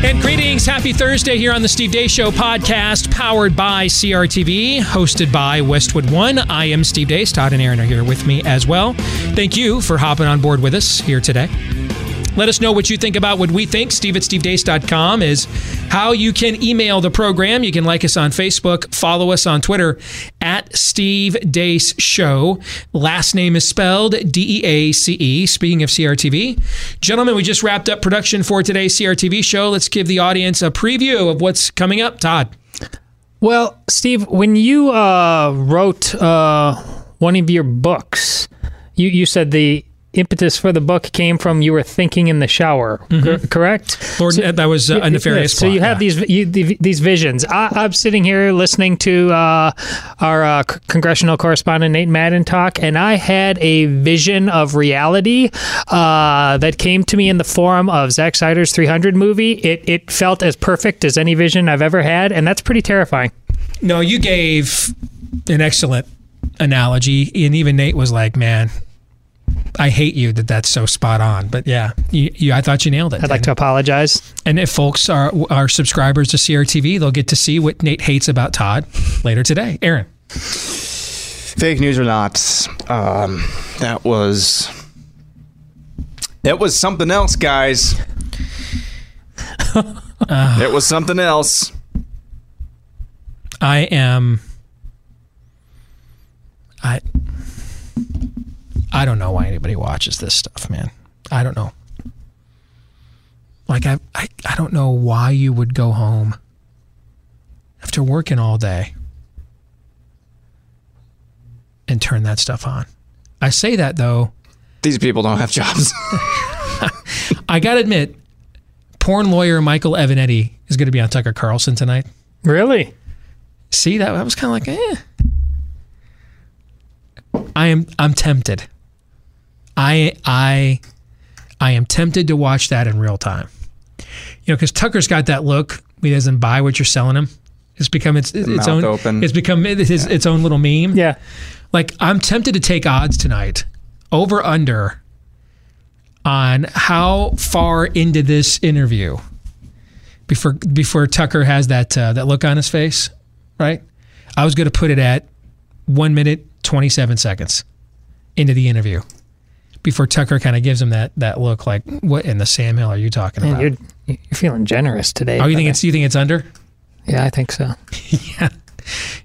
And greetings. Happy Thursday here on the Steve Deace Show podcast, powered by CRTV, hosted by Westwood One. I am Steve Deace. Todd and Aaron are here with me as well. Thank you for hopping on board with us here today. Let us know what you think about what we think. Steve at stevedeace.com is how you can email the program. You can like us on Facebook, follow us on Twitter at Steve Deace Show. Last name is spelled D E A C E. Speaking of CRTV, gentlemen, we just wrapped up production for today's CRTV show. Let's give the audience a preview of what's coming up. Todd. Well, Steve, when you uh, wrote uh, one of your books, you, you said the impetus for the book came from you were thinking in the shower, cor- correct? Lord, that was uh, a nefarious So plot, you have these you, these visions. I, I'm sitting here listening to uh, our uh, c- congressional correspondent Nate Madden talk, and I had a vision of reality uh, that came to me in the form of Zack Snyder's 300 movie. It it felt as perfect as any vision I've ever had, and that's pretty terrifying. No, you gave an excellent analogy, and even Nate was like, "Man, I hate you that that's so spot on." But yeah, you, you I thought you nailed it. I'd like to apologize. And if folks are are subscribers to CRTV, they'll get to see what Nate hates about Todd later today. Aaron, fake news or not, um, that was that was something else, guys. it was something else. I am. I. I don't know why anybody watches this stuff, man. I don't know. Like I, I, I don't know why you would go home after working all day and turn that stuff on. I say that though. These people don't have jobs. I gotta admit, porn lawyer Michael Avenatti is going to be on Tucker Carlson tonight. Really? See that? I was kind of like, eh. I am. I'm tempted. I I I am tempted to watch that in real time. You know, because Tucker's got that look. He doesn't buy what you're selling him. It's become its its mouth own. open. It's become his, its own little meme. Yeah. Like I'm tempted to take odds tonight, over under, on how far into this interview before before Tucker has that uh, that look on his face, right? I was going to put it at one minute twenty seven seconds into the interview before Tucker kind of gives him that that look, like what in the Sam Hill are you talking Man, about? you're you're feeling generous today. oh, you think it's you think it's under? Yeah, I think so. yeah,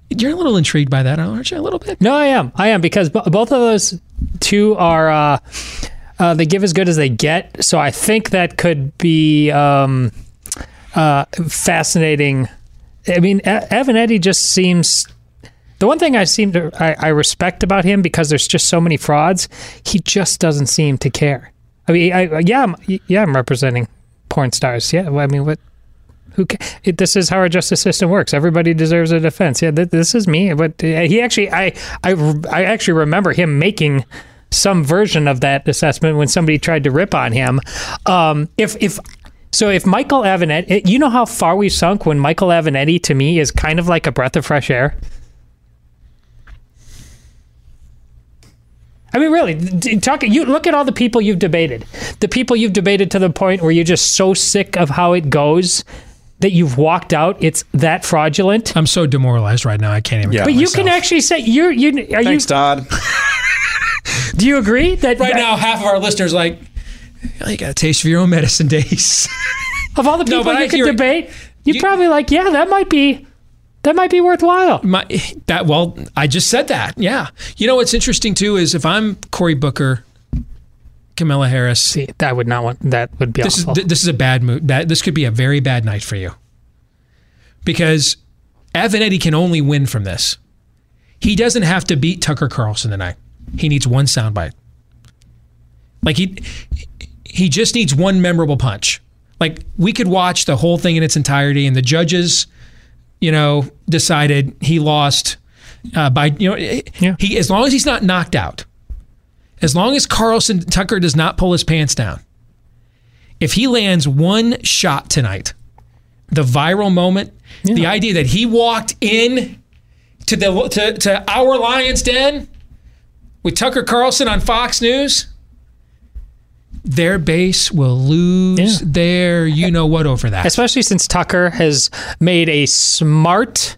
you're a little intrigued by that, aren't you? A little bit. No, I am. I am because b- both of those two are uh, uh, they give as good as they get. So I think that could be um, uh, fascinating. I mean, E- Avenatti just seems. The one thing I seem to I, I respect about him because there's just so many frauds. He just doesn't seem to care. I mean, I, yeah, I'm, yeah, I'm representing porn stars. Yeah, I mean, what? Who? It, this is how our justice system works. Everybody deserves a defense. Yeah, th- this is me. But he actually, I, I, I actually remember him making some version of that assessment when somebody tried to rip on him. Um, if if so, if Michael Avenatti, you know how far we sunk when Michael Avenatti to me is kind of like a breath of fresh air. I mean, really, d- talk. You look at all the people you've debated. The people you've debated to the point where you're just so sick of how it goes that you've walked out. It's that fraudulent. I'm so demoralized right now. I can't even. Yeah. But you myself. can actually say you're you are Thanks, you. Todd. Do you agree that right now half of our listeners like "Oh, you got a taste for your own medicine days of all the No, people I you could debate, you're you- probably like, yeah, that might be that might be worthwhile. My that well, I just said that. Yeah. You know what's interesting too is if I'm Cory Booker, Kamala Harris. See, that would not want that would be This is awful. th- this is a bad mood. That this could be a very bad night for you. Because Avenatti can only win from this. He doesn't have to beat Tucker Carlson tonight. He needs one soundbite. Like he he just needs one memorable punch. Like we could watch the whole thing in its entirety and the judges you know, decided he lost uh, by you know Yeah. he as long as he's not knocked out, as long as Carlson Tucker does not pull his pants down, if he lands one shot tonight, the viral moment, the idea that he walked in to the to, to our Lions Den with Tucker Carlson on Fox News, their base will lose Yeah. their you know what over that. especially since Tucker has made a smart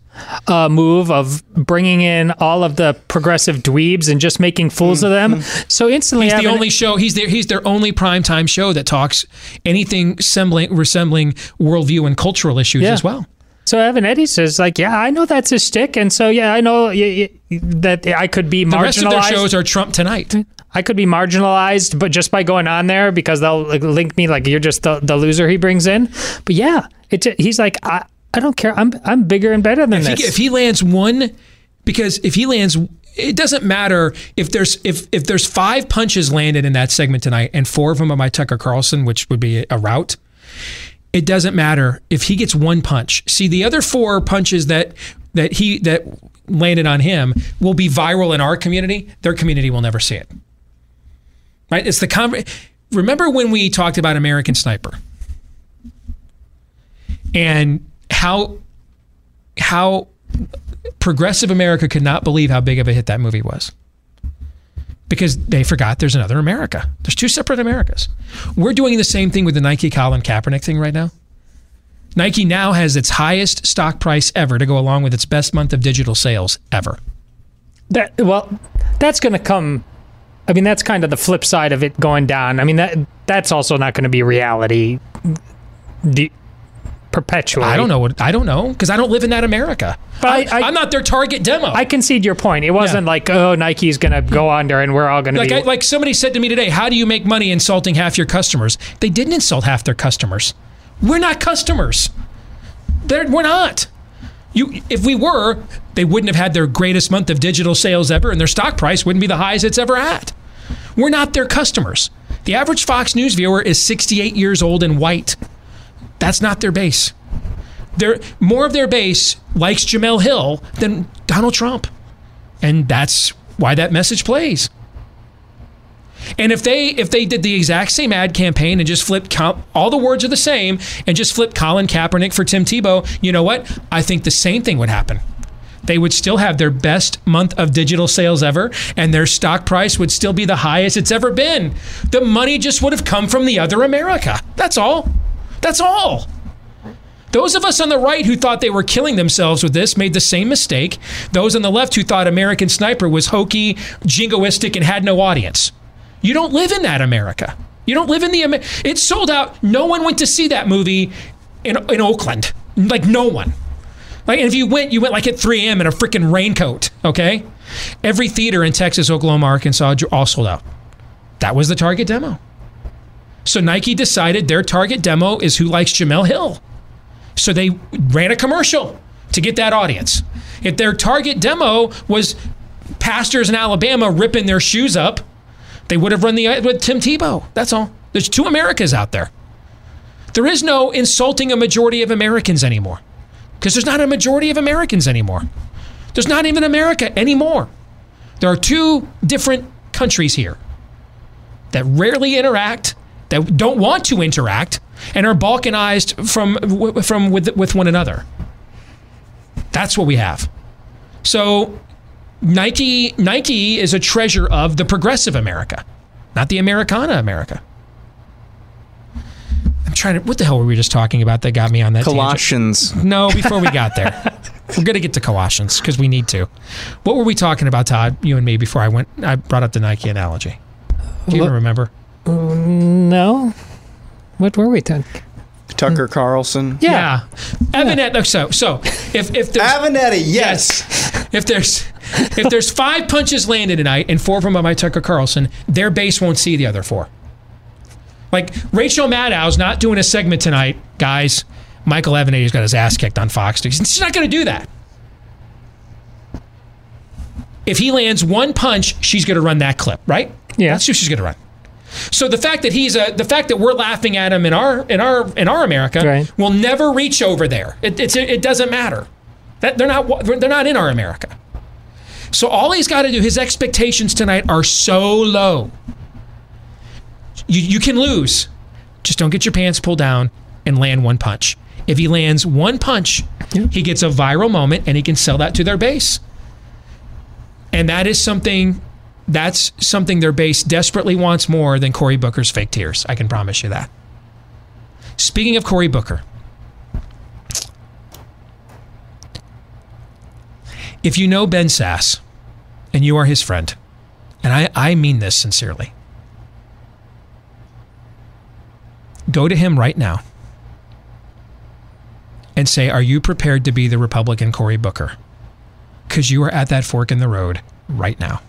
uh, move of bringing in all of the progressive dweebs and just making fools of them. So instantly, He's the only show. He's their he's their only primetime show that talks anything resembling resembling worldview and cultural issues Yeah. as well. So Avenatti says, like, yeah, I know that's his stick, and so yeah, I know y- y- that I could be marginalized. The rest of their shows are Trump tonight. I could be marginalized, but just by going on there because they'll like, link me like you're just the, the loser he brings in. But yeah, it, he's like, I, I don't care. I'm I'm bigger and better than If this. he, if he lands one, because if he lands, it doesn't matter if there's if if there's five punches landed in that segment tonight and four of them are by Tucker Carlson, which would be a route. It doesn't matter if he gets one punch. See, the other four punches that that he that landed on him will be viral in our community. Their community will never see it. Right? It's the con- Remember when we talked about American Sniper and how how progressive America could not believe how big of a hit that movie was. Because they forgot there's another America. There's two separate Americas. We're doing the same thing with the Nike Colin Kaepernick thing right now. Nike now has its highest stock price ever to go along with its best month of digital sales ever. That well, that's going to come. I mean, that's kind of the flip side of it going down. I mean, that that's also not going to be reality. The, perpetually. I don't know what I don't know because I don't live in that America. But I- am not their target demo. I concede your point. It wasn't Yeah. like, oh, Nike's going to go hmm. under and we're all going to like be. I, like somebody said to me today, how do you make money insulting half your customers? They didn't insult half their customers. We're not customers. They're, we're not. You, if we were, they wouldn't have had their greatest month of digital sales ever, and their stock price wouldn't be the highest it's ever at. We're not their customers. The average Fox News viewer is 68 years old and white. That's not their base. They're, more of their base likes Jemele Hill than Donald Trump. And that's why that message plays. And if they if they did the exact same ad campaign and just flipped all the words are the same and just flipped Colin Kaepernick for Tim Tebow, you know what? I think the same thing would happen. They would still have their best month of digital sales ever, and their stock price would still be the highest it's ever been. The money just would have come from the other America. That's all. That's all. Those of us on the right who thought they were killing themselves with this made the same mistake. Those on the left who thought American Sniper was hokey, jingoistic, and had no audience. You don't live in that America. You don't live in the Amer- It sold out. No one went to see that movie in, in Oakland. Like no one. Like and if you went, you went like at 3 a.m. in a freaking raincoat. Okay, every theater in Texas, Oklahoma, Arkansas, all sold out. That was the target demo. So Nike decided their target demo is who likes Jemele Hill. So they ran a commercial to get that audience. If their target demo was pastors in Alabama ripping their shoes up, they would have run the uh, with Tim Tebow. That's all. There's two Americas out there. There is no insulting a majority of Americans anymore because there's not a majority of Americans anymore. There's not even America anymore. There are two different countries here that rarely interact, that don't want to interact, and are balkanized from from with with one another. That's what we have. So Nike Nike is a treasure of the progressive America, not the Americana America. I'm trying to. What the hell were we just talking about that got me on that? tangent? Colossians. No, before we got there. We're gonna get to Colossians because we need to. What were we talking about, Todd? You and me before I went. I brought up the Nike analogy. Do you even remember? Mm, no. What were we talking? Tucker hmm. Carlson. Yeah. Evan, Ed- so so if if there's Avenatti, yes. if there's if there's five punches landed tonight and four of them are by Tucker Carlson, their base won't see the other four. Like Rachel Maddow's not doing a segment tonight, guys. Michael Avenatti's got his ass kicked on Fox News. She's not going to do that. If he lands one punch, she's going to run that clip, right? Yeah. That's who she's going to run. So the fact that he's a, the fact that we're laughing at him in our in our in our America Right. will never reach over there. It, it's it doesn't matter. That they're not they're not in our America. So all he's got to do, his expectations tonight are so low. You, you can lose. Just don't get your pants pulled down and land one punch. If he lands one punch, he gets a viral moment and he can sell that to their base. And that is something that's something their base desperately wants more than Cory Booker's fake tears. I can promise you that. Speaking of Cory Booker, if you know Ben Sasse and you are his friend, and I, I mean this sincerely, go to him right now and say, Are you prepared to be the Republican Cory Booker? Because you are at that fork in the road right now.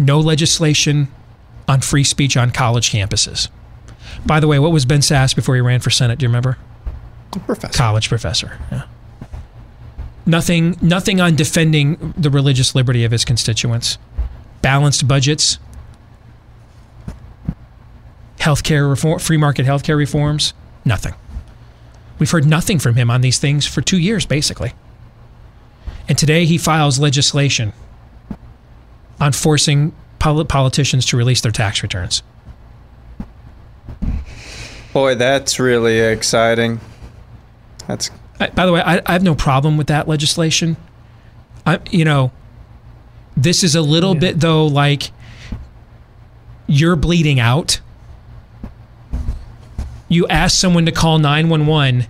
No legislation on free speech on college campuses. By the way, what was Ben Sasse before he ran for Senate? Do you remember? Professor. College professor. Yeah. Nothing, nothing on defending the religious liberty of his constituents. Balanced budgets, healthcare reform, free market healthcare reforms, nothing. We've heard nothing from him on these things for two years, basically. And today he files legislation on forcing pol- politicians to release their tax returns. Boy, that's really exciting. That's I, by the way, I, I have no problem with that legislation. I, you know, this is a little bit though like you're bleeding out. You ask someone to call 911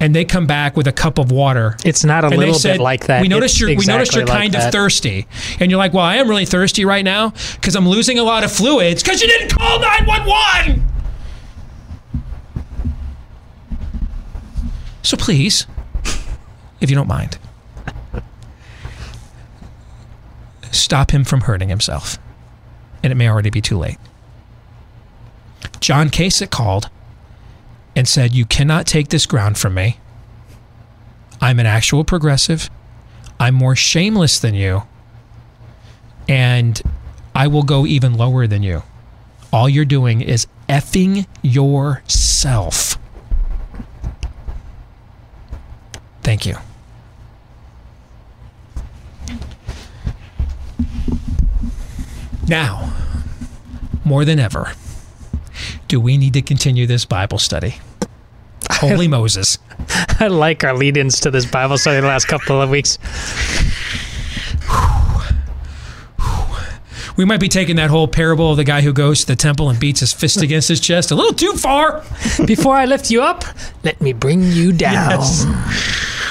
and they come back with a cup of water. It's not a little said, bit like that. We noticed you're we noticed you're like kind of thirsty. And you're like, "Well, I am really thirsty right now because I'm losing a lot of fluids because you didn't call 911." So please, if you don't mind, stop him from hurting himself. And it may already be too late. John Kasich called and said, You cannot take this ground from me. I'm an actual progressive. I'm more shameless than you. And I will go even lower than you. All you're doing is effing yourself. Thank you. Now, more than ever, do we need to continue this Bible study? Holy Moses. I like our lead-ins to this Bible study the last couple of weeks. We might be taking that whole parable of the guy who goes to the temple and beats his fist against his chest a little too far. Before I lift you up, let me bring you down.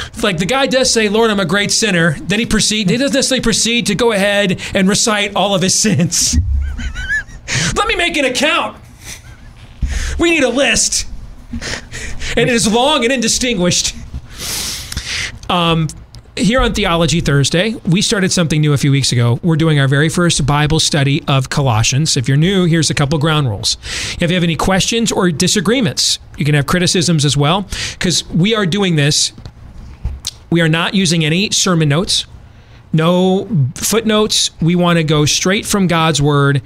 It's like the guy does say, Lord, I'm a great sinner. Then he proceed he doesn't necessarily proceed to go ahead and recite all of his sins. Let me make an account. We need a list. And it is long and indistinguished. Um, here on Theology Thursday, we started something new a few weeks ago. We're doing our very first Bible study of Colossians. If you're new, here's a couple ground rules. If you have any questions or disagreements, you can have criticisms as well, because we are doing this. We are not using any sermon notes, no footnotes. We want to go straight from God's word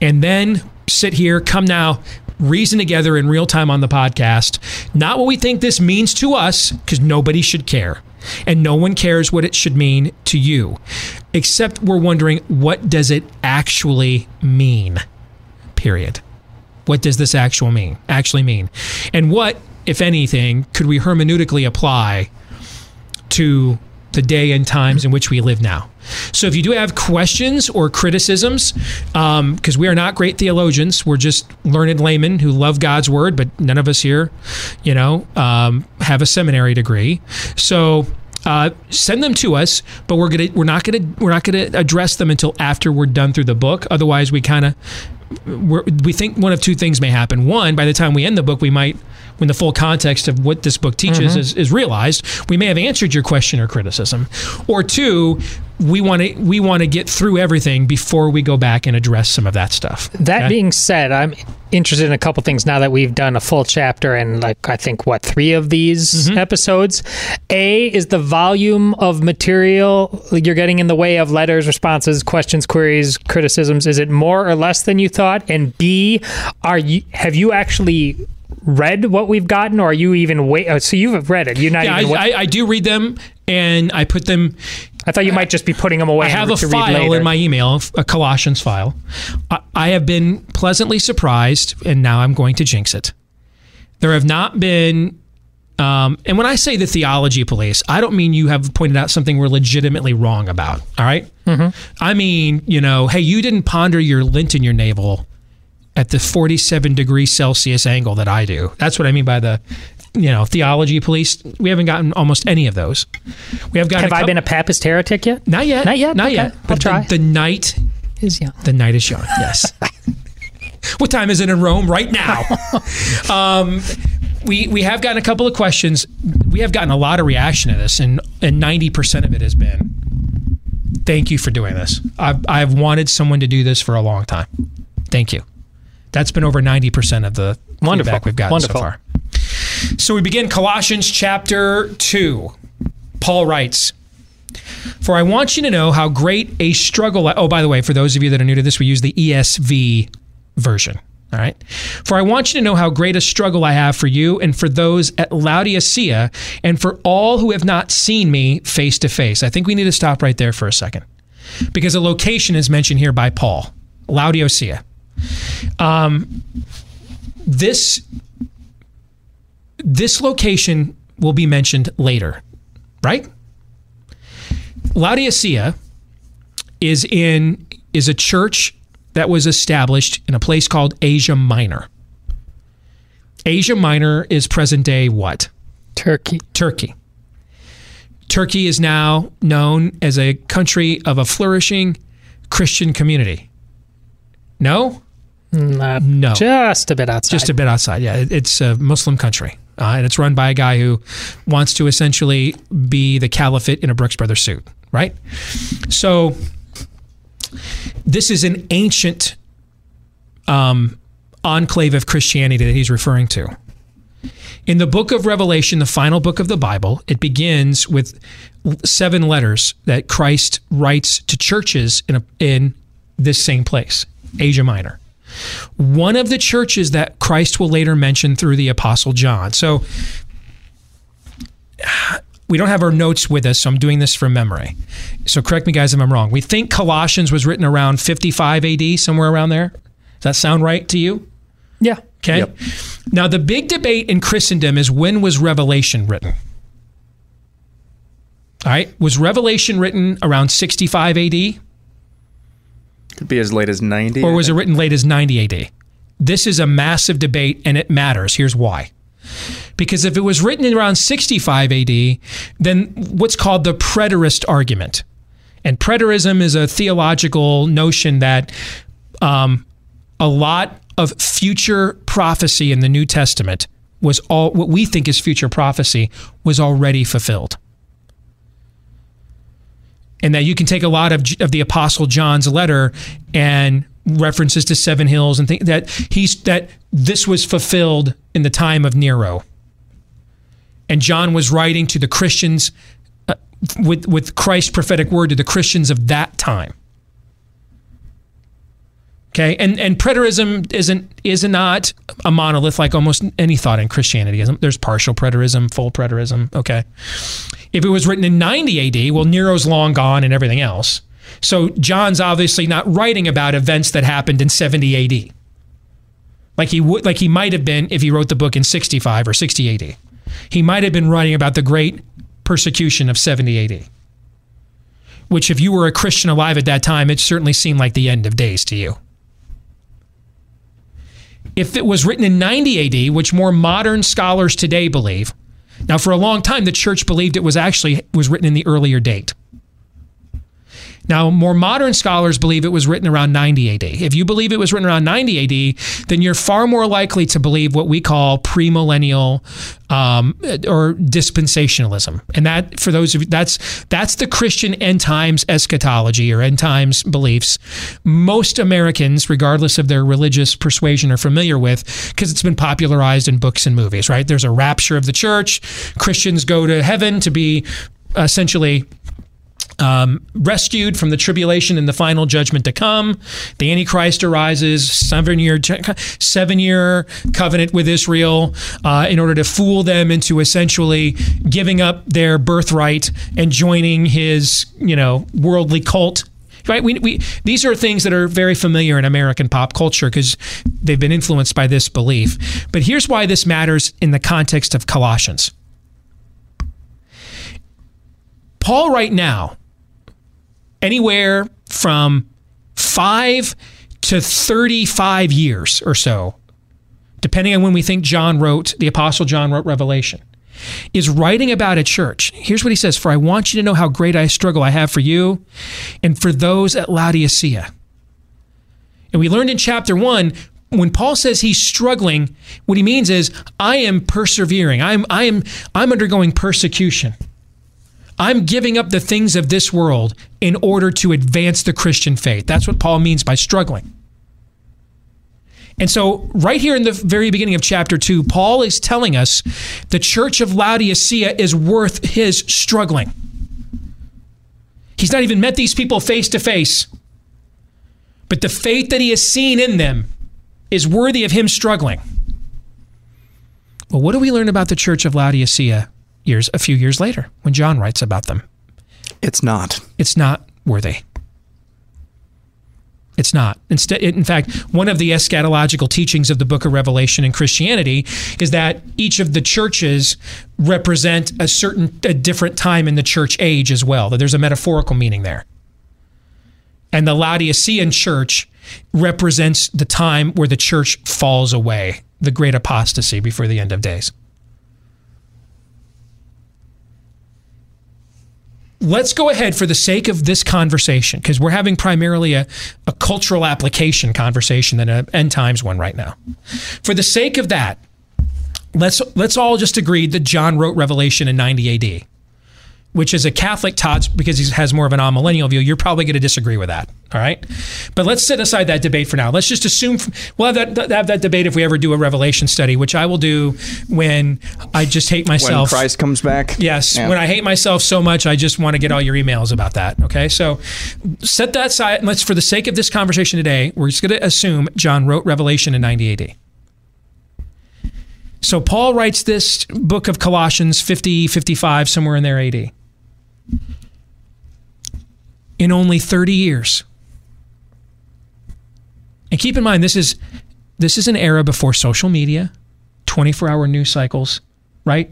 and then sit here, come now, reason together in real time on the podcast. Not what we think this means to us, because nobody should care. And no one cares what it should mean to you. Except we're wondering what does it actually mean? Period. What does this actual mean? Actually mean? And what, if anything, could we hermeneutically apply to the day and times in which we live now. So if you do have questions or criticisms, because we are not great theologians, we're just learned laymen who love God's word, but none of us here, you know, um, have a seminary degree. So uh, send them to us, but we're gonna we're not gonna we're not gonna address them until after we're done through the book. Otherwise, we kind of we think one of two things may happen. One, by the time we end the book, we might, when the full context of what this book teaches Mm-hmm. is, is realized, we may have answered your question or criticism. Or two, we want to we want to get through everything before we go back and address some of that stuff. That Okay? being said, I'm interested in a couple things now that we've done a full chapter and like I think what three of these Mm-hmm. episodes. A is the volume of material you're getting in the way of letters, responses, questions, queries, criticisms. Is it more or less than you thought? And B, are you have you actually read what we've gotten, or are you even wait? Oh, so you've read it. You're not Yeah, even. I, I, I do read them, and I put them. I thought you might just be putting them away. I have a file in my email, a Colossians file. I, I have been pleasantly surprised, and now I'm going to jinx it. There have not been, um, and when I say the theology police, I don't mean you have pointed out something we're legitimately wrong about. All right? I mean, you know, hey, you didn't ponder your lint in your navel at the 47 degrees Celsius angle that I do. That's what I mean by the, you know, theology police. We haven't gotten almost any of those. We have gotten. Have I been a papist heretic yet? Not yet. Not yet? Not Okay, yet. I'll But try. The, the night, Is young. the night is young. Yes. what time is it in Rome right now? um, we we have gotten a couple of questions. We have gotten a lot of reaction to this, and and ninety percent of it has been, "Thank you for doing this. I've I've wanted someone to do this for a long time. Thank you." That's been over ninety percent of the Wonderful. feedback we've gotten Wonderful. so far. So we begin Colossians chapter two. Paul writes. For I want you to know how great a struggle. Oh, by the way, for those of you that are new to this, we use the ESV version. All right. For I want you to know how great a struggle I have for you and for those at Laodicea and for all who have not seen me face to face. I think we need to stop right there for a second because a location is mentioned here by Paul Laodicea. Um, this this location will be mentioned later, right? Laodicea is in is a church that was established in a place called Asia Minor. Asia Minor is present day what? Turkey. Turkey. Turkey is now known as a country of a flourishing Christian community. No? Not No. Just a bit outside. Just a bit outside. Yeah, it's a Muslim country. Uh, and it's run by a guy who wants to essentially be the caliphate in a Brooks Brothers suit, right? So this is an ancient um, enclave of Christianity that he's referring to. In the book of Revelation, the final book of the Bible, it begins with seven letters that Christ writes to churches in, a, in this same place, Asia Minor one of the churches that Christ will later mention through the Apostle John. So we don't have our notes with us, so I'm doing this from memory. So correct me, guys, if I'm wrong. We think Colossians was written around 55 AD, somewhere around there. Does that sound right to you? yeah. Okay. Now, the big debate in Christendom is when was Revelation written? All right. Was Revelation written around 65 AD? Could be as late as 90. or was it written late as 90 AD? This is a massive debate and it matters. Here's why. Because if it was written in around 65 AD, then what's called the preterist argument. And preterism is a theological notion that um, a lot of future prophecy in the New Testament was all what we think is future prophecy was already fulfilled and that you can take a lot of, of the apostle john's letter and references to seven hills and think that he's that this was fulfilled in the time of nero. And john was writing to the christians uh, with with christ's prophetic word to the christians of that time okay and and preterism isn't is not a monolith like almost any thought in christianity there's partial preterism full preterism okay if it was written in 90 AD, well, Nero's long gone and everything else. So John's obviously not writing about events that happened in 70 AD. Like he would, like he might have been if he wrote the book in 65 or 60 AD. He might have been writing about the great persecution of 70 AD. Which, if you were a Christian alive at that time, it certainly seemed like the end of days to you. If it was written in 90 AD, which more modern scholars today believe, now, for a long time, the church believed it was actually was written in the earlier date. Now, more modern scholars believe it was written around 90 AD. If you believe it was written around 90 AD, then you're far more likely to believe what we call premillennial um, or dispensationalism. And that, for those of you, that's that's the Christian end times eschatology or end times beliefs. Most Americans, regardless of their religious persuasion, are familiar with because it's been popularized in books and movies. Right? There's a rapture of the church. Christians go to heaven to be essentially um, rescued from the tribulation and the final judgment to come. The Antichrist arises, seven year seven year covenant with Israel uh, in order to fool them into essentially giving up their birthright and joining his you know worldly cult. Right, we, we these are things that are very familiar in American pop culture because they've been influenced by this belief. But here's why this matters in the context of Colossians. Paul, right now, anywhere from five to 35 years or so, depending on when we think John wrote, the Apostle John wrote Revelation, is writing about a church. Here's what he says For I want you to know how great I struggle I have for you and for those at Laodicea. And we learned in chapter one, when Paul says he's struggling, what he means is I am persevering. I'm I am I'm undergoing persecution. I'm giving up the things of this world in order to advance the Christian faith. That's what Paul means by struggling. And so, right here in the very beginning of chapter two, Paul is telling us the church of Laodicea is worth his struggling. He's not even met these people face to face, but the faith that he has seen in them is worthy of him struggling. Well, what do we learn about the church of Laodicea years a few years later when John writes about them. It's not. It's not worthy. It's not. Instead, in fact, one of the eschatological teachings of the book of Revelation in Christianity is that each of the churches represent a certain, a different time in the church age as well, that there's a metaphorical meaning there. And the Laodicean church represents the time where the church falls away, the great apostasy before the end of days. Let's go ahead for the sake of this conversation, because we're having primarily a, a cultural application conversation than an end times one right now. For the sake of that, let's let's all just agree that John wrote Revelation in 90 AD which is a Catholic Todd's because he has more of an amillennial view, you're probably going to disagree with that. All right. But let's set aside that debate for now. Let's just assume we'll have that, have that debate if we ever do a revelation study, which I will do when I just hate myself. When Christ comes back. Yes. Yeah. When I hate myself so much, I just want to get all your emails about that. Okay. So set that aside. Let's, for the sake of this conversation today, we're just going to assume John wrote Revelation in 90 AD. So Paul writes this book of Colossians 50, 55, somewhere in there AD in only 30 years. And keep in mind this is this is an era before social media, 24-hour news cycles, right?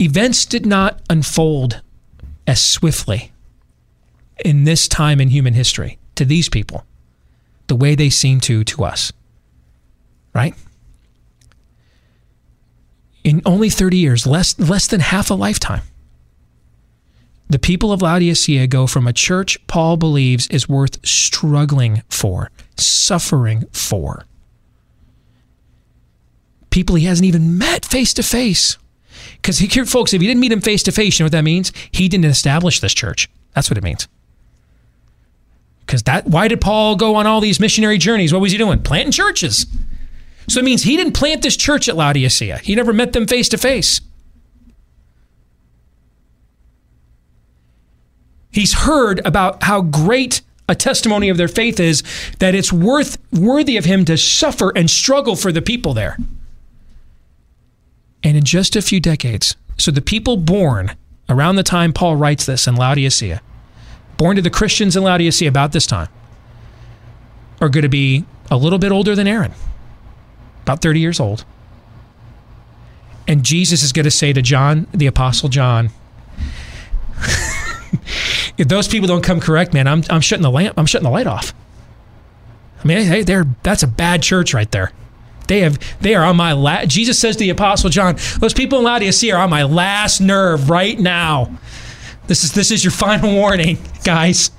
Events did not unfold as swiftly in this time in human history to these people the way they seem to to us. Right? In only 30 years, less less than half a lifetime the people of Laodicea go from a church Paul believes is worth struggling for, suffering for. People he hasn't even met face to face. Because here, folks, if he didn't meet him face to face, you know what that means? He didn't establish this church. That's what it means. Because that, why did Paul go on all these missionary journeys? What was he doing? Planting churches. So it means he didn't plant this church at Laodicea. He never met them face to face. He's heard about how great a testimony of their faith is that it's worth worthy of him to suffer and struggle for the people there. And in just a few decades, so the people born around the time Paul writes this in Laodicea, born to the Christians in Laodicea about this time, are going to be a little bit older than Aaron, about 30 years old. And Jesus is going to say to John, the Apostle John, if those people don't come correct, man, I'm, I'm shutting the lamp. I'm shutting the light off. I mean, hey, they're that's a bad church right there. They have they are on my la- Jesus says to the apostle John, those people in Laodicea are on my last nerve right now. This is this is your final warning, guys.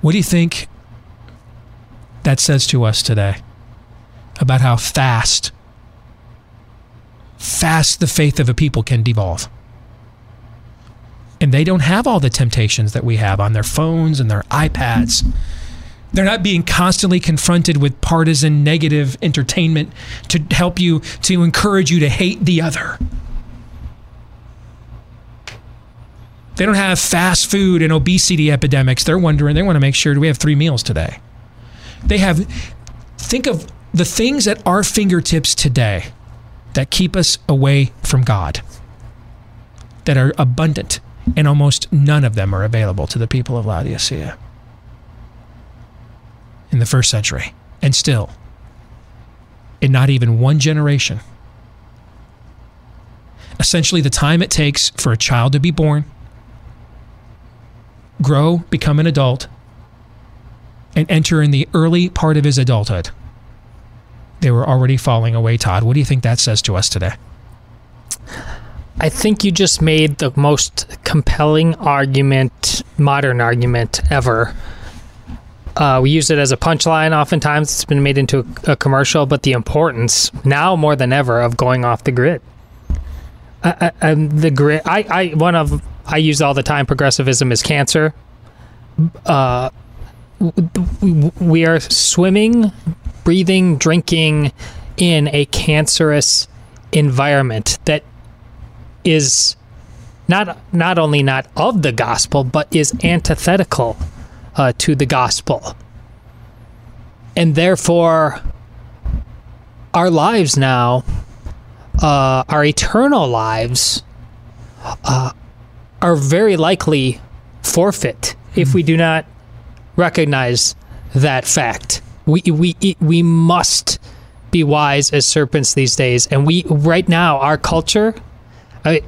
What do you think that says to us today about how fast fast the faith of a people can devolve. And they don't have all the temptations that we have on their phones and their iPads. They're not being constantly confronted with partisan negative entertainment to help you, to encourage you to hate the other. They don't have fast food and obesity epidemics. They're wondering, they want to make sure do we have three meals today? They have, think of the things at our fingertips today that keep us away from God, that are abundant, and almost none of them are available to the people of Laodicea in the first century. And still, in not even one generation, essentially the time it takes for a child to be born, grow, become an adult, and enter in the early part of his adulthood, they were already falling away, Todd. What do you think that says to us today? I think you just made the most compelling argument, modern argument ever. Uh, we use it as a punchline oftentimes. It's been made into a, a, commercial, but the importance now more than ever of going off the grid. Uh, and the grid, I, I, one of, I use all the time progressivism is cancer. Uh, we are swimming, breathing, drinking in a cancerous environment that is not not only not of the gospel but is antithetical uh, to the gospel. And therefore our lives now uh, our eternal lives uh, are very likely forfeit if we do not recognize that fact we we we must be wise as serpents these days and we right now our culture I,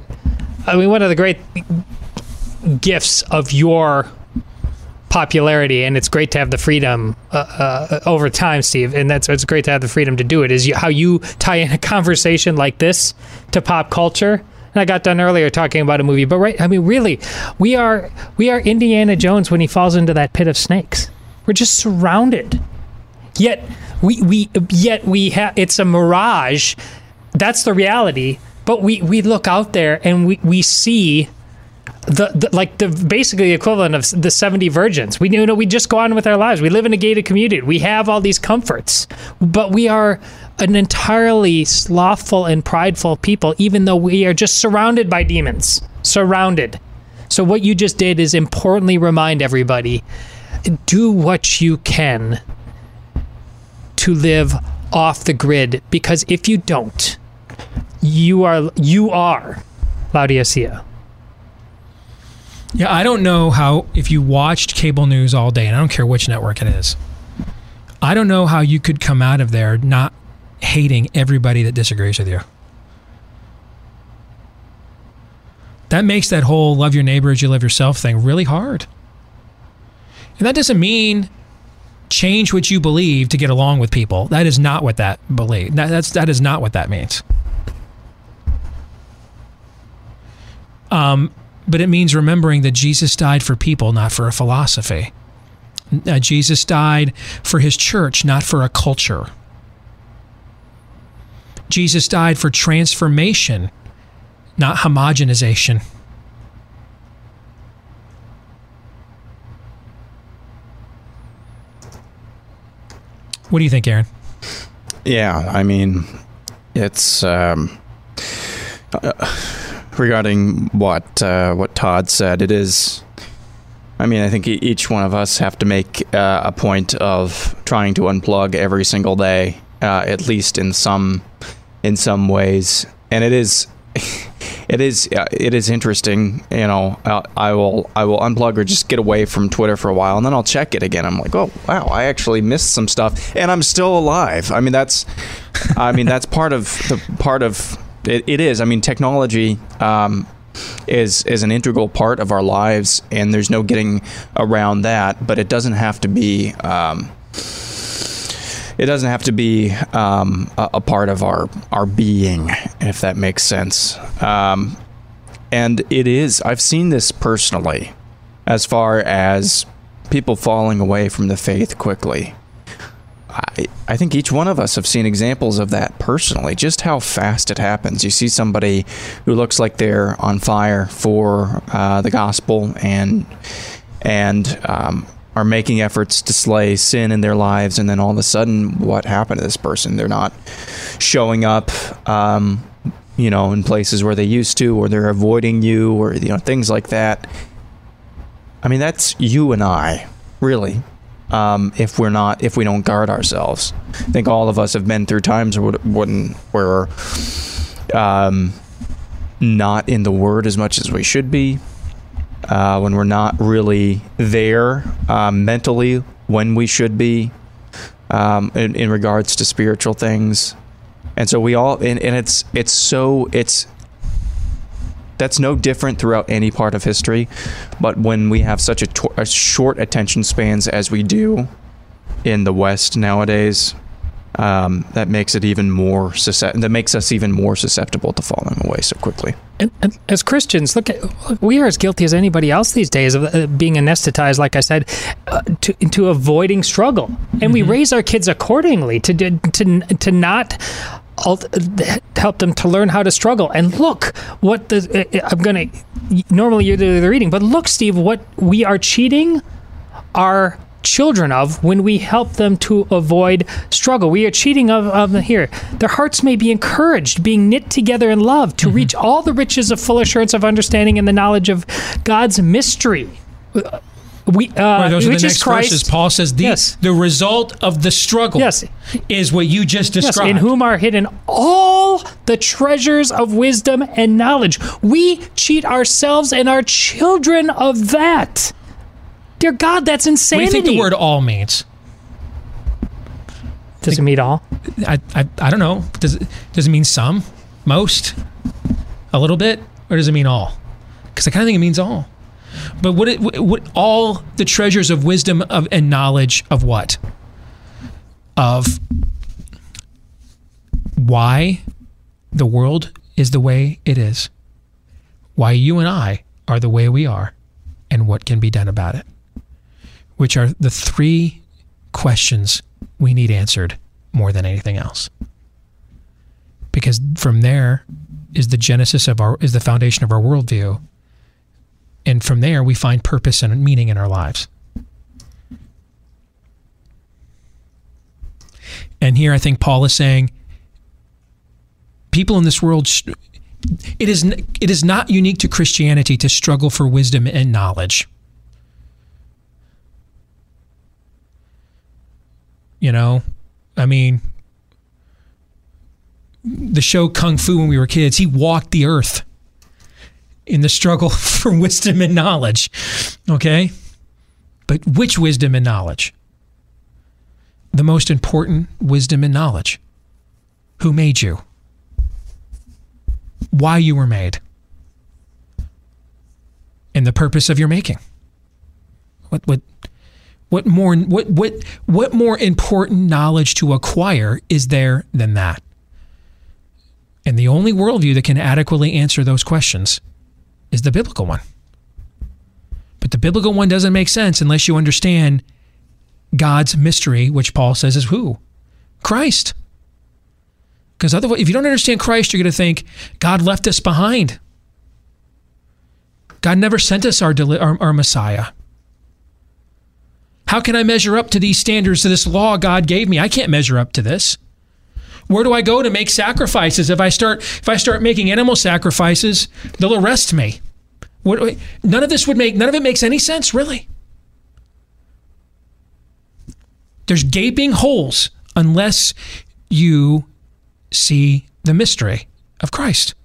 I mean, one of the great gifts of your popularity, and it's great to have the freedom uh, uh, over time, Steve. And that's it's great to have the freedom to do it. Is you, how you tie in a conversation like this to pop culture. And I got done earlier talking about a movie, but right, I mean, really, we are we are Indiana Jones when he falls into that pit of snakes. We're just surrounded. Yet we we yet we have it's a mirage. That's the reality. But we we look out there and we we see the, the, like the basically the equivalent of the 70 virgins. We you know we just go on with our lives. We live in a gated community. We have all these comforts. But we are an entirely slothful and prideful people even though we are just surrounded by demons. Surrounded. So what you just did is importantly remind everybody do what you can to live off the grid because if you don't you are you are Laodicea. Yeah, I don't know how if you watched cable news all day, and I don't care which network it is. I don't know how you could come out of there not hating everybody that disagrees with you. That makes that whole love your neighbor as you love yourself thing really hard. And that doesn't mean change what you believe to get along with people. That is not what that believe. That, that's that is not what that means. Um, but it means remembering that Jesus died for people, not for a philosophy. Uh, Jesus died for his church, not for a culture. Jesus died for transformation, not homogenization. What do you think, Aaron? Yeah, I mean, it's. Um, uh, regarding what uh, what Todd said. It is. I mean, I think each one of us have to make uh, a point of trying to unplug every single day, uh, at least in some in some ways. And it is it is uh, it is interesting. You know, uh, I will I will unplug or just get away from Twitter for a while, and then I'll check it again. I'm like, oh wow, I actually missed some stuff, and I'm still alive. I mean, that's I mean that's part of the part of it, it is. I mean, technology um, is is an integral part of our lives, and there's no getting around that. But it doesn't have to be. Um, it doesn't have to be um, a, a, part of our our being, if that makes sense. Um, and it is. I've seen this personally, as far as people falling away from the faith quickly. I, I think each one of us have seen examples of that personally, just how fast it happens. You see somebody who looks like they're on fire for uh, the gospel and and um, are making efforts to slay sin in their lives, and then all of a sudden, what happened to this person? They're not showing up, um, you know, in places where they used to, or they're avoiding you, or you know, things like that. I mean, that's you and I, really. Um, if we're not, if we don't guard ourselves, I think all of us have been through times when we're um, not in the Word as much as we should be uh, when we're not really there um, mentally when we should be um, in, in, regards to spiritual things. And so we all, and, and it's it's so it's that's no different throughout any part of history. But when we have such a, to- a short attention spans as we do in the West nowadays, um, that makes it even more that makes us even more susceptible to falling away so quickly. And, and as Christians, look, at, we are as guilty as anybody else these days of uh, being anesthetized, like I said, uh, to into avoiding struggle, and mm-hmm. we raise our kids accordingly to to to not help them to learn how to struggle. And look, what the uh, I'm gonna normally you're the reading, but look, Steve, what we are cheating our children of when we help them to avoid struggle. We are cheating of, of here. Their hearts may be encouraged, being knit together in love, to mm-hmm. reach all the riches of full assurance of understanding and the knowledge of God's mystery. We, uh, those are the next Christ. verses. Paul says the, yes. the result of the struggle yes. is what you just described. Yes, in whom are hidden all the treasures of wisdom and knowledge. We cheat ourselves and our children of that. Dear God, that's insanity. What do you think the word all means? Does it mean all? I, I, I don't know. Does it, does it mean some? Most? A little bit? Or does it mean all? Because I kind of think it means all. But what, it, what all the treasures of wisdom of, and knowledge of what? Of why the world is the way it is, why you and I are the way we are, and what can be done about it which are the three questions we need answered more than anything else. Because from there is the genesis of our is the foundation of our worldview. And from there we find purpose and meaning in our lives. And here I think Paul is saying people in this world it is it is not unique to Christianity to struggle for wisdom and knowledge. You know, I mean, the show Kung Fu when we were kids, he walked the earth in the struggle for wisdom and knowledge. Okay? But which wisdom and knowledge? The most important wisdom and knowledge. Who made you? Why you were made? And the purpose of your making. What what what more what what what more important knowledge to acquire is there than that? And the only worldview that can adequately answer those questions is the biblical one. But the biblical one doesn't make sense unless you understand God's mystery, which Paul says is who? Christ. Because otherwise, if you don't understand Christ, you're going to think God left us behind. God never sent us our, our, our Messiah. How can I measure up to these standards, to this law God gave me? I can't measure up to this. Where do I go to make sacrifices? If I start if I start making animal sacrifices, they'll arrest me. What, none of this would make none of it makes any sense, really. There's gaping holes unless you see the mystery of Christ.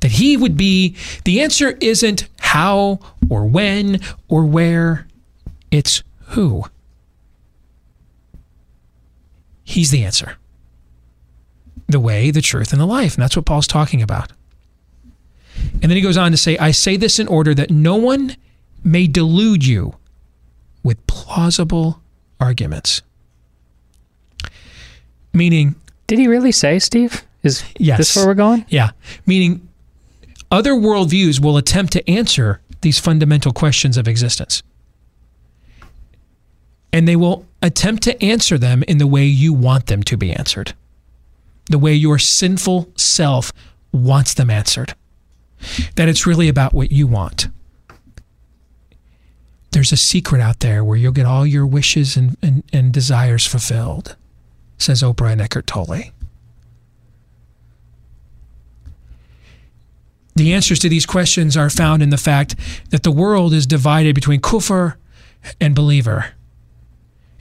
That he would be the answer isn't how or when or where. It's who? He's the answer. The way, the truth, and the life. And that's what Paul's talking about. And then he goes on to say, I say this in order that no one may delude you with plausible arguments. Meaning. Did he really say, Steve? Is yes. this where we're going? Yeah. Meaning, other worldviews will attempt to answer these fundamental questions of existence and they will attempt to answer them in the way you want them to be answered, the way your sinful self wants them answered. That it's really about what you want. there's a secret out there where you'll get all your wishes and, and, and desires fulfilled, says Oprah and Eckhart Tolle. The answers to these questions are found in the fact that the world is divided between kufr and believer.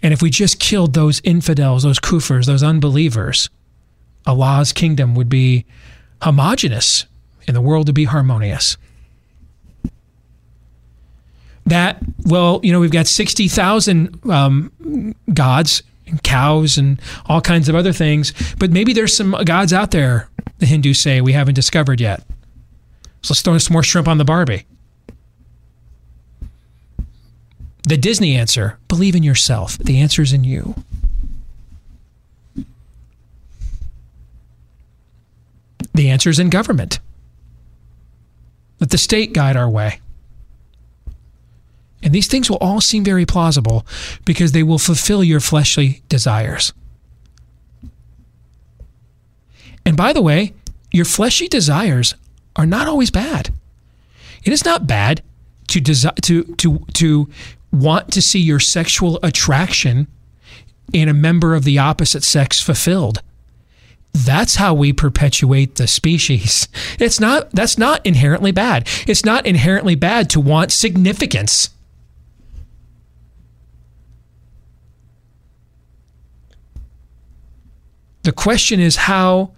And if we just killed those infidels, those kufrs, those unbelievers, Allah's kingdom would be homogenous and the world to be harmonious. That, well, you know, we've got 60,000 um, gods and cows and all kinds of other things, but maybe there's some gods out there, the Hindus say, we haven't discovered yet. So let's throw some more shrimp on the Barbie. The Disney answer believe in yourself. The answer is in you. The answer is in government. Let the state guide our way. And these things will all seem very plausible because they will fulfill your fleshly desires. And by the way, your fleshly desires are not always bad. It is not bad to desi- to to to want to see your sexual attraction in a member of the opposite sex fulfilled. That's how we perpetuate the species. It's not that's not inherently bad. It's not inherently bad to want significance. The question is how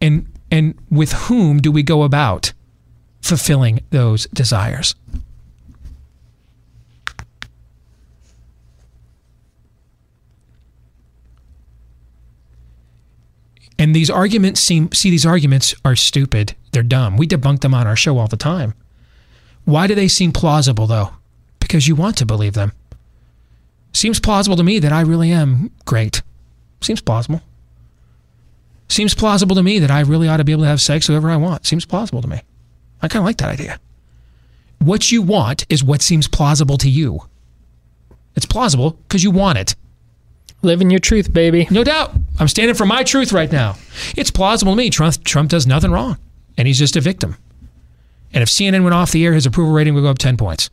and and with whom do we go about fulfilling those desires? And these arguments seem see these arguments are stupid. They're dumb. We debunk them on our show all the time. Why do they seem plausible though? Because you want to believe them. Seems plausible to me that I really am great. Seems plausible. Seems plausible to me that I really ought to be able to have sex whoever I want. Seems plausible to me. I kind of like that idea. What you want is what seems plausible to you. It's plausible because you want it. Living your truth, baby. No doubt. I'm standing for my truth right now. It's plausible to me. Trump, Trump does nothing wrong, and he's just a victim. And if CNN went off the air, his approval rating would go up 10 points.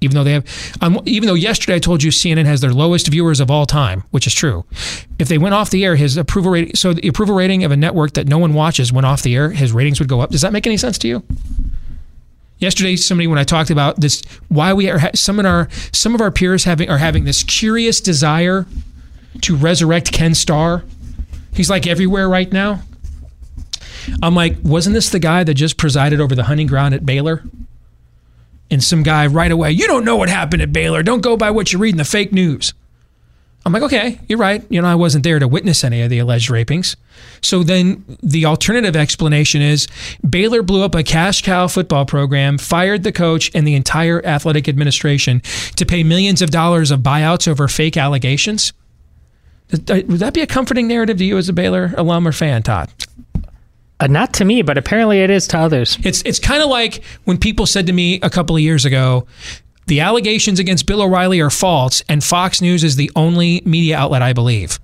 Even though they have, um, even though yesterday I told you CNN has their lowest viewers of all time, which is true. If they went off the air, his approval rating, so the approval rating of a network that no one watches went off the air, his ratings would go up. Does that make any sense to you? Yesterday, somebody when I talked about this, why we are some of our some of our peers having are having this curious desire to resurrect Ken Starr. He's like everywhere right now. I'm like, wasn't this the guy that just presided over the hunting ground at Baylor? And some guy right away, you don't know what happened at Baylor. Don't go by what you read in the fake news. I'm like, okay, you're right. You know, I wasn't there to witness any of the alleged rapings. So then the alternative explanation is Baylor blew up a cash cow football program, fired the coach and the entire athletic administration to pay millions of dollars of buyouts over fake allegations. Would that be a comforting narrative to you as a Baylor alum or fan, Todd? Uh, not to me, but apparently it is to others. It's it's kind of like when people said to me a couple of years ago, the allegations against Bill O'Reilly are false, and Fox News is the only media outlet I believe.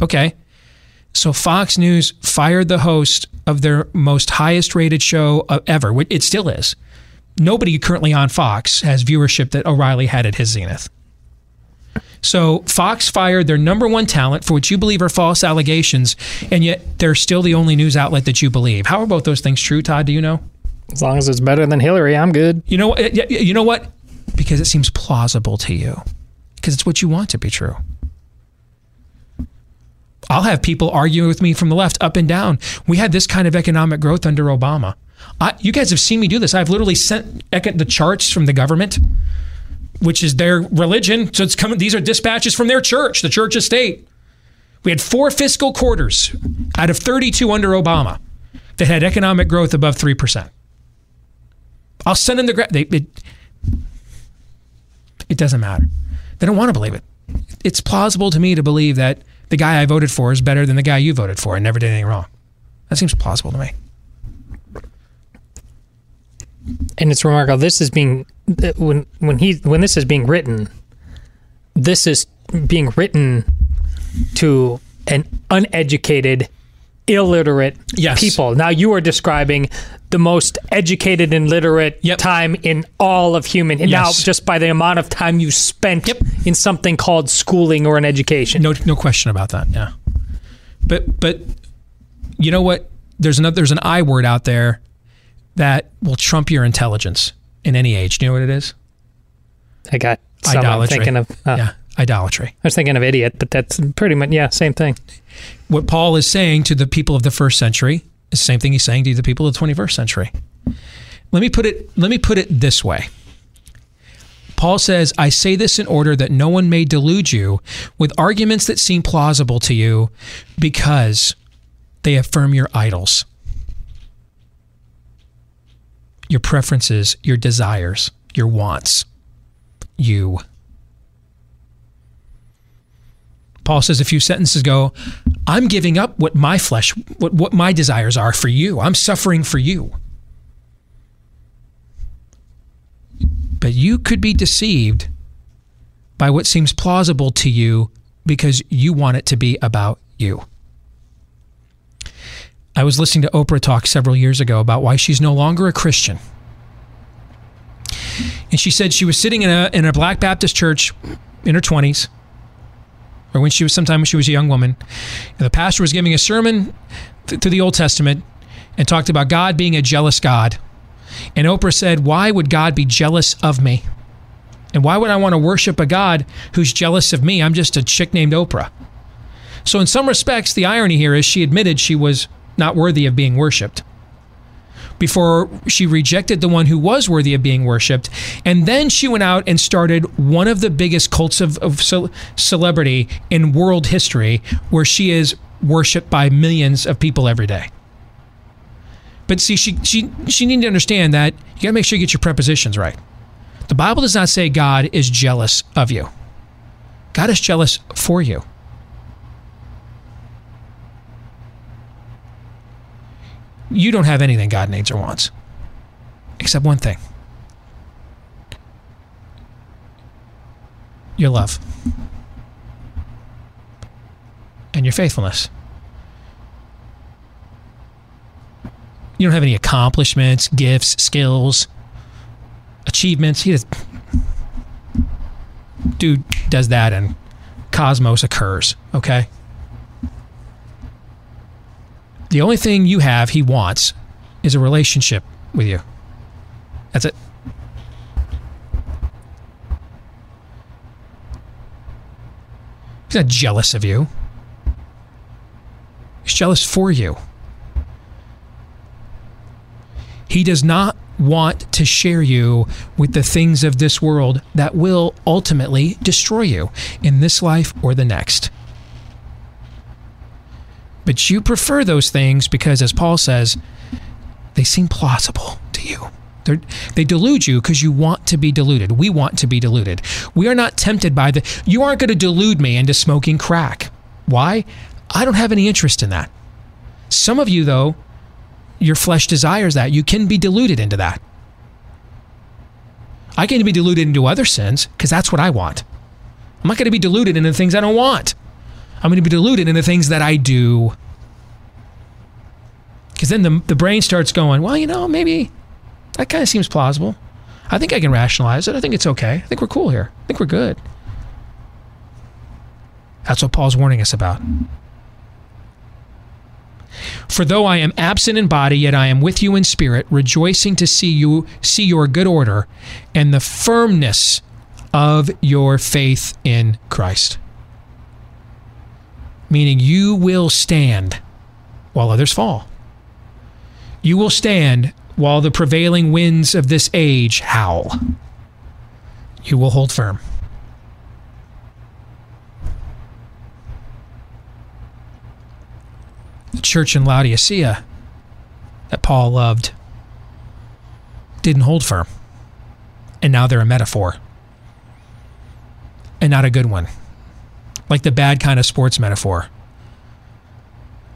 Okay. So Fox News fired the host of their most highest rated show ever. It still is. Nobody currently on Fox has viewership that O'Reilly had at his zenith. So Fox fired their number one talent for what you believe are false allegations, and yet they're still the only news outlet that you believe. How are both those things true, Todd? Do you know? As long as it's better than Hillary, I'm good. You know, you know what? Because it seems plausible to you, because it's what you want to be true. I'll have people arguing with me from the left up and down. We had this kind of economic growth under Obama. I, you guys have seen me do this. I've literally sent the charts from the government which is their religion. So it's coming. These are dispatches from their church, the Church of State. We had four fiscal quarters out of 32 under Obama that had economic growth above three percent. I'll send them the gra- they, it, it doesn't matter. They don't want to believe it. It's plausible to me to believe that the guy I voted for is better than the guy you voted for and never did anything wrong. That seems plausible to me. And it's remarkable. This is being when when he when this is being written, this is being written to an uneducated, illiterate Yes. people. Now you are describing the most educated and literate Yep. time in all of human. And now just by the amount of time you spent Yep. in something called schooling or an education. No, no question about that. Yeah, but but you know what? There's another. There's an I word out there that will trump your intelligence in any age. Do you know what it is? I got some I'm Idolatry. thinking of. Uh, yeah, idolatry. I was thinking of idiot, but that's pretty much yeah, same thing. What Paul is saying to the people of the first century is the same thing he's saying to the people of the 21st century. Let me put it. Let me put it this way. Paul says, I say this in order that no one may delude you with arguments that seem plausible to you because they affirm your idols, your preferences, your desires, your wants, you. Paul says a few sentences ago, I'm giving up what my flesh, what, what my desires are for you. I'm suffering for you. But you could be deceived by what seems plausible to you because you want it to be about you. I was listening to Oprah talk several years ago about why she's no longer a Christian. And she said she was sitting in a, in a Black Baptist church in her 20s, or when she was sometime when she was a young woman. And the pastor was giving a sermon th- through the Old Testament and talked about God being a jealous God. And Oprah said, Why would God be jealous of me? And why would I want to worship a God who's jealous of me? I'm just a chick named Oprah. So, in some respects, the irony here is she admitted she was not worthy of being worshiped before she rejected the one who was worthy of being worshiped. And then she went out and started one of the biggest cults of, of ce- celebrity in world history, where she is worshiped by millions of people every day. But see, she, she, she needed to understand that you got to make sure you get your prepositions right. The Bible does not say God is jealous of you, God is jealous for you. You don't have anything God needs or wants, except one thing your love and your faithfulness. You don't have any accomplishments, gifts, skills, achievements. He does, dude does that and cosmos occurs, okay? The only thing you have he wants is a relationship with you. That's it. He's not jealous of you. He's jealous for you. He does not want to share you with the things of this world that will ultimately destroy you in this life or the next. But you prefer those things because, as Paul says, they seem plausible to you. They're, they delude you because you want to be deluded. We want to be deluded. We are not tempted by the. You aren't going to delude me into smoking crack. Why? I don't have any interest in that. Some of you, though, your flesh desires that. You can be deluded into that. I can be deluded into other sins because that's what I want. I'm not going to be deluded into things I don't want. I'm going to be deluded in the things that I do. Because then the, the brain starts going, well, you know, maybe that kind of seems plausible. I think I can rationalize it. I think it's okay. I think we're cool here. I think we're good. That's what Paul's warning us about. For though I am absent in body, yet I am with you in spirit, rejoicing to see you see your good order and the firmness of your faith in Christ. Meaning you will stand while others fall. You will stand while the prevailing winds of this age howl. You will hold firm. The church in Laodicea that Paul loved didn't hold firm. And now they're a metaphor. And not a good one. Like the bad kind of sports metaphor.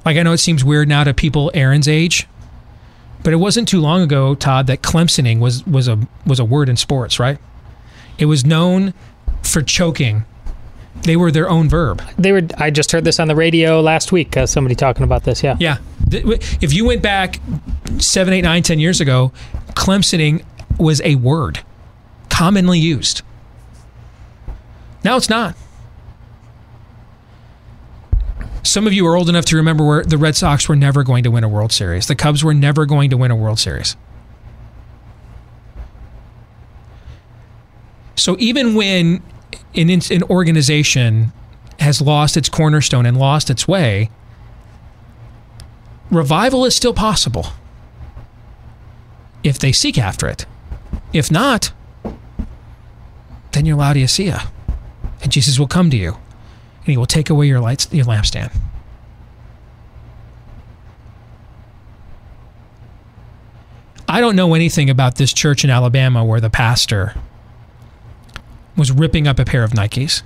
Like I know it seems weird now to people Aaron's age, but it wasn't too long ago, Todd, that Clemsoning was was a was a word in sports, right? It was known for choking They were their own verb. They were. I just heard this on the radio last week. Uh, somebody talking about this. Yeah. Yeah. If you went back seven, eight, nine, ten years ago, Clemsoning was a word commonly used. Now it's not. Some of you are old enough to remember where the Red Sox were never going to win a World Series. The Cubs were never going to win a World Series. So even when an, an organization has lost its cornerstone and lost its way, revival is still possible if they seek after it. If not, then you're Laodicea, and Jesus will come to you, and He will take away your lights, your lampstand. I don't know anything about this church in Alabama where the pastor was ripping up a pair of Nikes.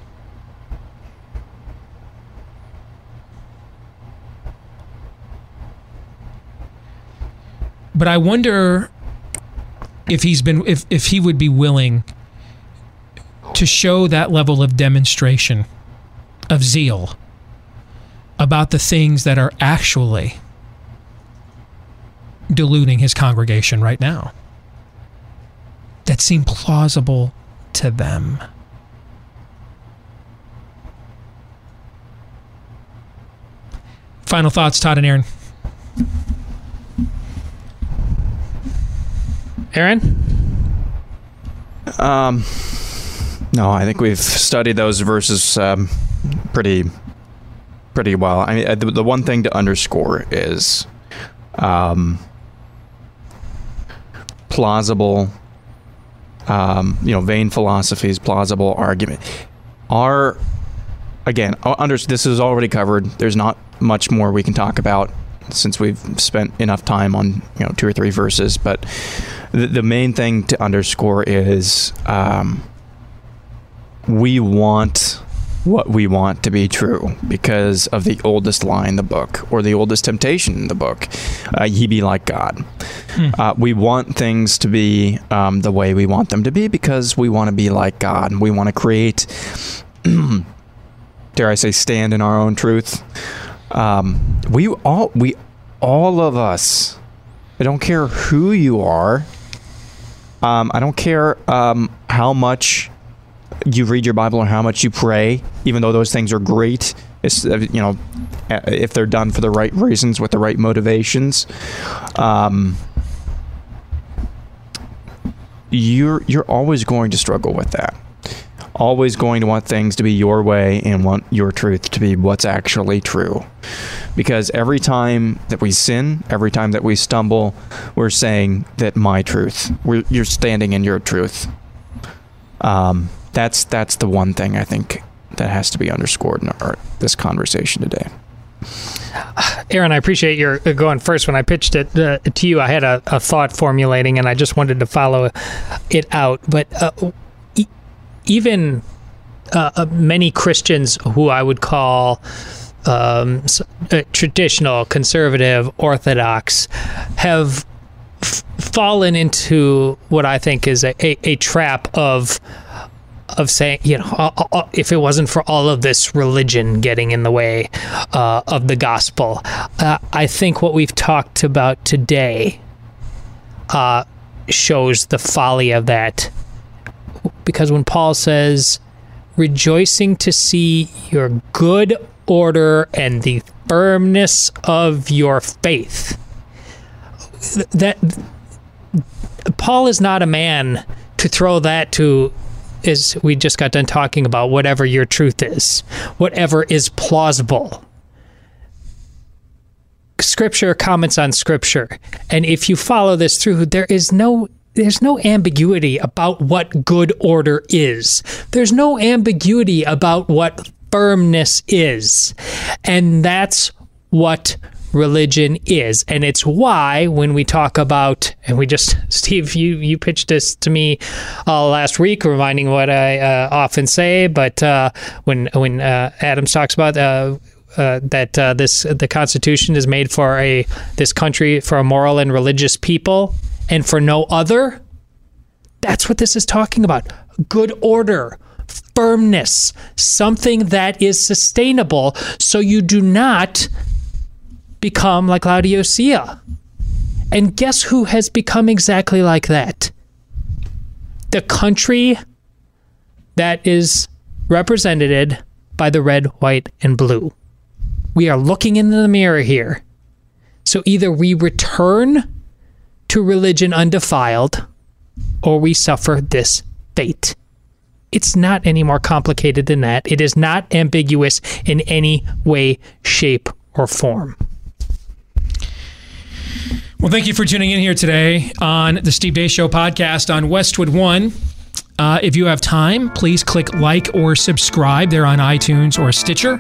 But I wonder if he's been if, if he would be willing to show that level of demonstration of zeal about the things that are actually deluding his congregation right now that seem plausible to them. Final thoughts, Todd and Aaron. Aaron. Um, no, I think we've studied those verses um, pretty, pretty well. I mean, uh, the, the one thing to underscore is, um, plausible, um, you know, vain philosophies, plausible argument are, again, uh, under, this is already covered. There's not much more we can talk about since we've spent enough time on you know two or three verses, but the, the main thing to underscore is um, we want what we want to be true because of the oldest lie in the book or the oldest temptation in the book uh, ye be like god. Uh, we want things to be um, the way we want them to be because we want to be like god. We want to create dare i say stand in our own truth. Um, we all we all of us i don't care who you are um, i don't care um, how much you read your bible or how much you pray even though those things are great uh, you know uh, if they're done for the right reasons with the right motivations um, you're you're always going to struggle with that always going to want things to be your way and want your truth to be what's actually true. Because every time that we sin, every time that we stumble, we're saying that my truth, we're, you're standing in your truth. Um, that's that's the one thing I think that has to be underscored in our, this conversation today. Aaron, I appreciate your uh, going first. When I pitched it uh, to you, I had a, a thought formulating, and I just wanted to follow it out. But uh, e- even uh, uh, many Christians who I would call um, uh, traditional, conservative, orthodox have f- fallen into what I think is a, a, a trap of of saying, you know, uh, uh, if it wasn't for all of this religion getting in the way uh, of the gospel, uh, I think what we've talked about today uh, shows the folly of that. Because when Paul says, rejoicing to see your good order and the firmness of your faith, th- that Paul is not a man to throw that to is we just got done talking about whatever your truth is, whatever is plausible. Scripture comments on scripture, and if you follow this through, there is no there's no ambiguity about what good order is. There's no ambiguity about what firmness is. And that's what religion is. And it's why when we talk about, and we just, Steve, you, you pitched this to me uh, last week, reminding what I uh, often say, but uh, when, when uh, Adams talks about uh, uh, that uh, this the Constitution is made for a this country for a moral and religious people and for no other. That's what this is talking about. Good order, firmness, something that is sustainable, so you do not become like Laodicea. And guess who has become exactly like that? The country that is represented by the red, white, and blue. We are looking into the mirror here. So either we return to religion undefiled or we suffer this fate. It's not any more complicated than that. It is not ambiguous in any way, shape, or form. Well, thank you for tuning in here today on the Steve Deace Show podcast on Westwood One. Uh, if you have time, please click like or subscribe there on iTunes or Stitcher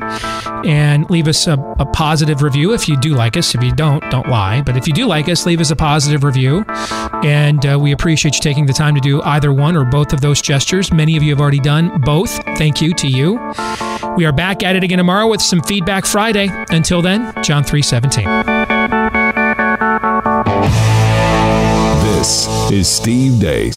and leave us a, a, positive review if you do like us. If you don't, don't lie. But if you do like us, leave us a positive review. And uh, we appreciate you taking the time to do either one or both of those gestures. Many of you have already done both. Thank you to you. We are back at it again tomorrow with some Feedback Friday. Until then, John 317. This is Steve Deace.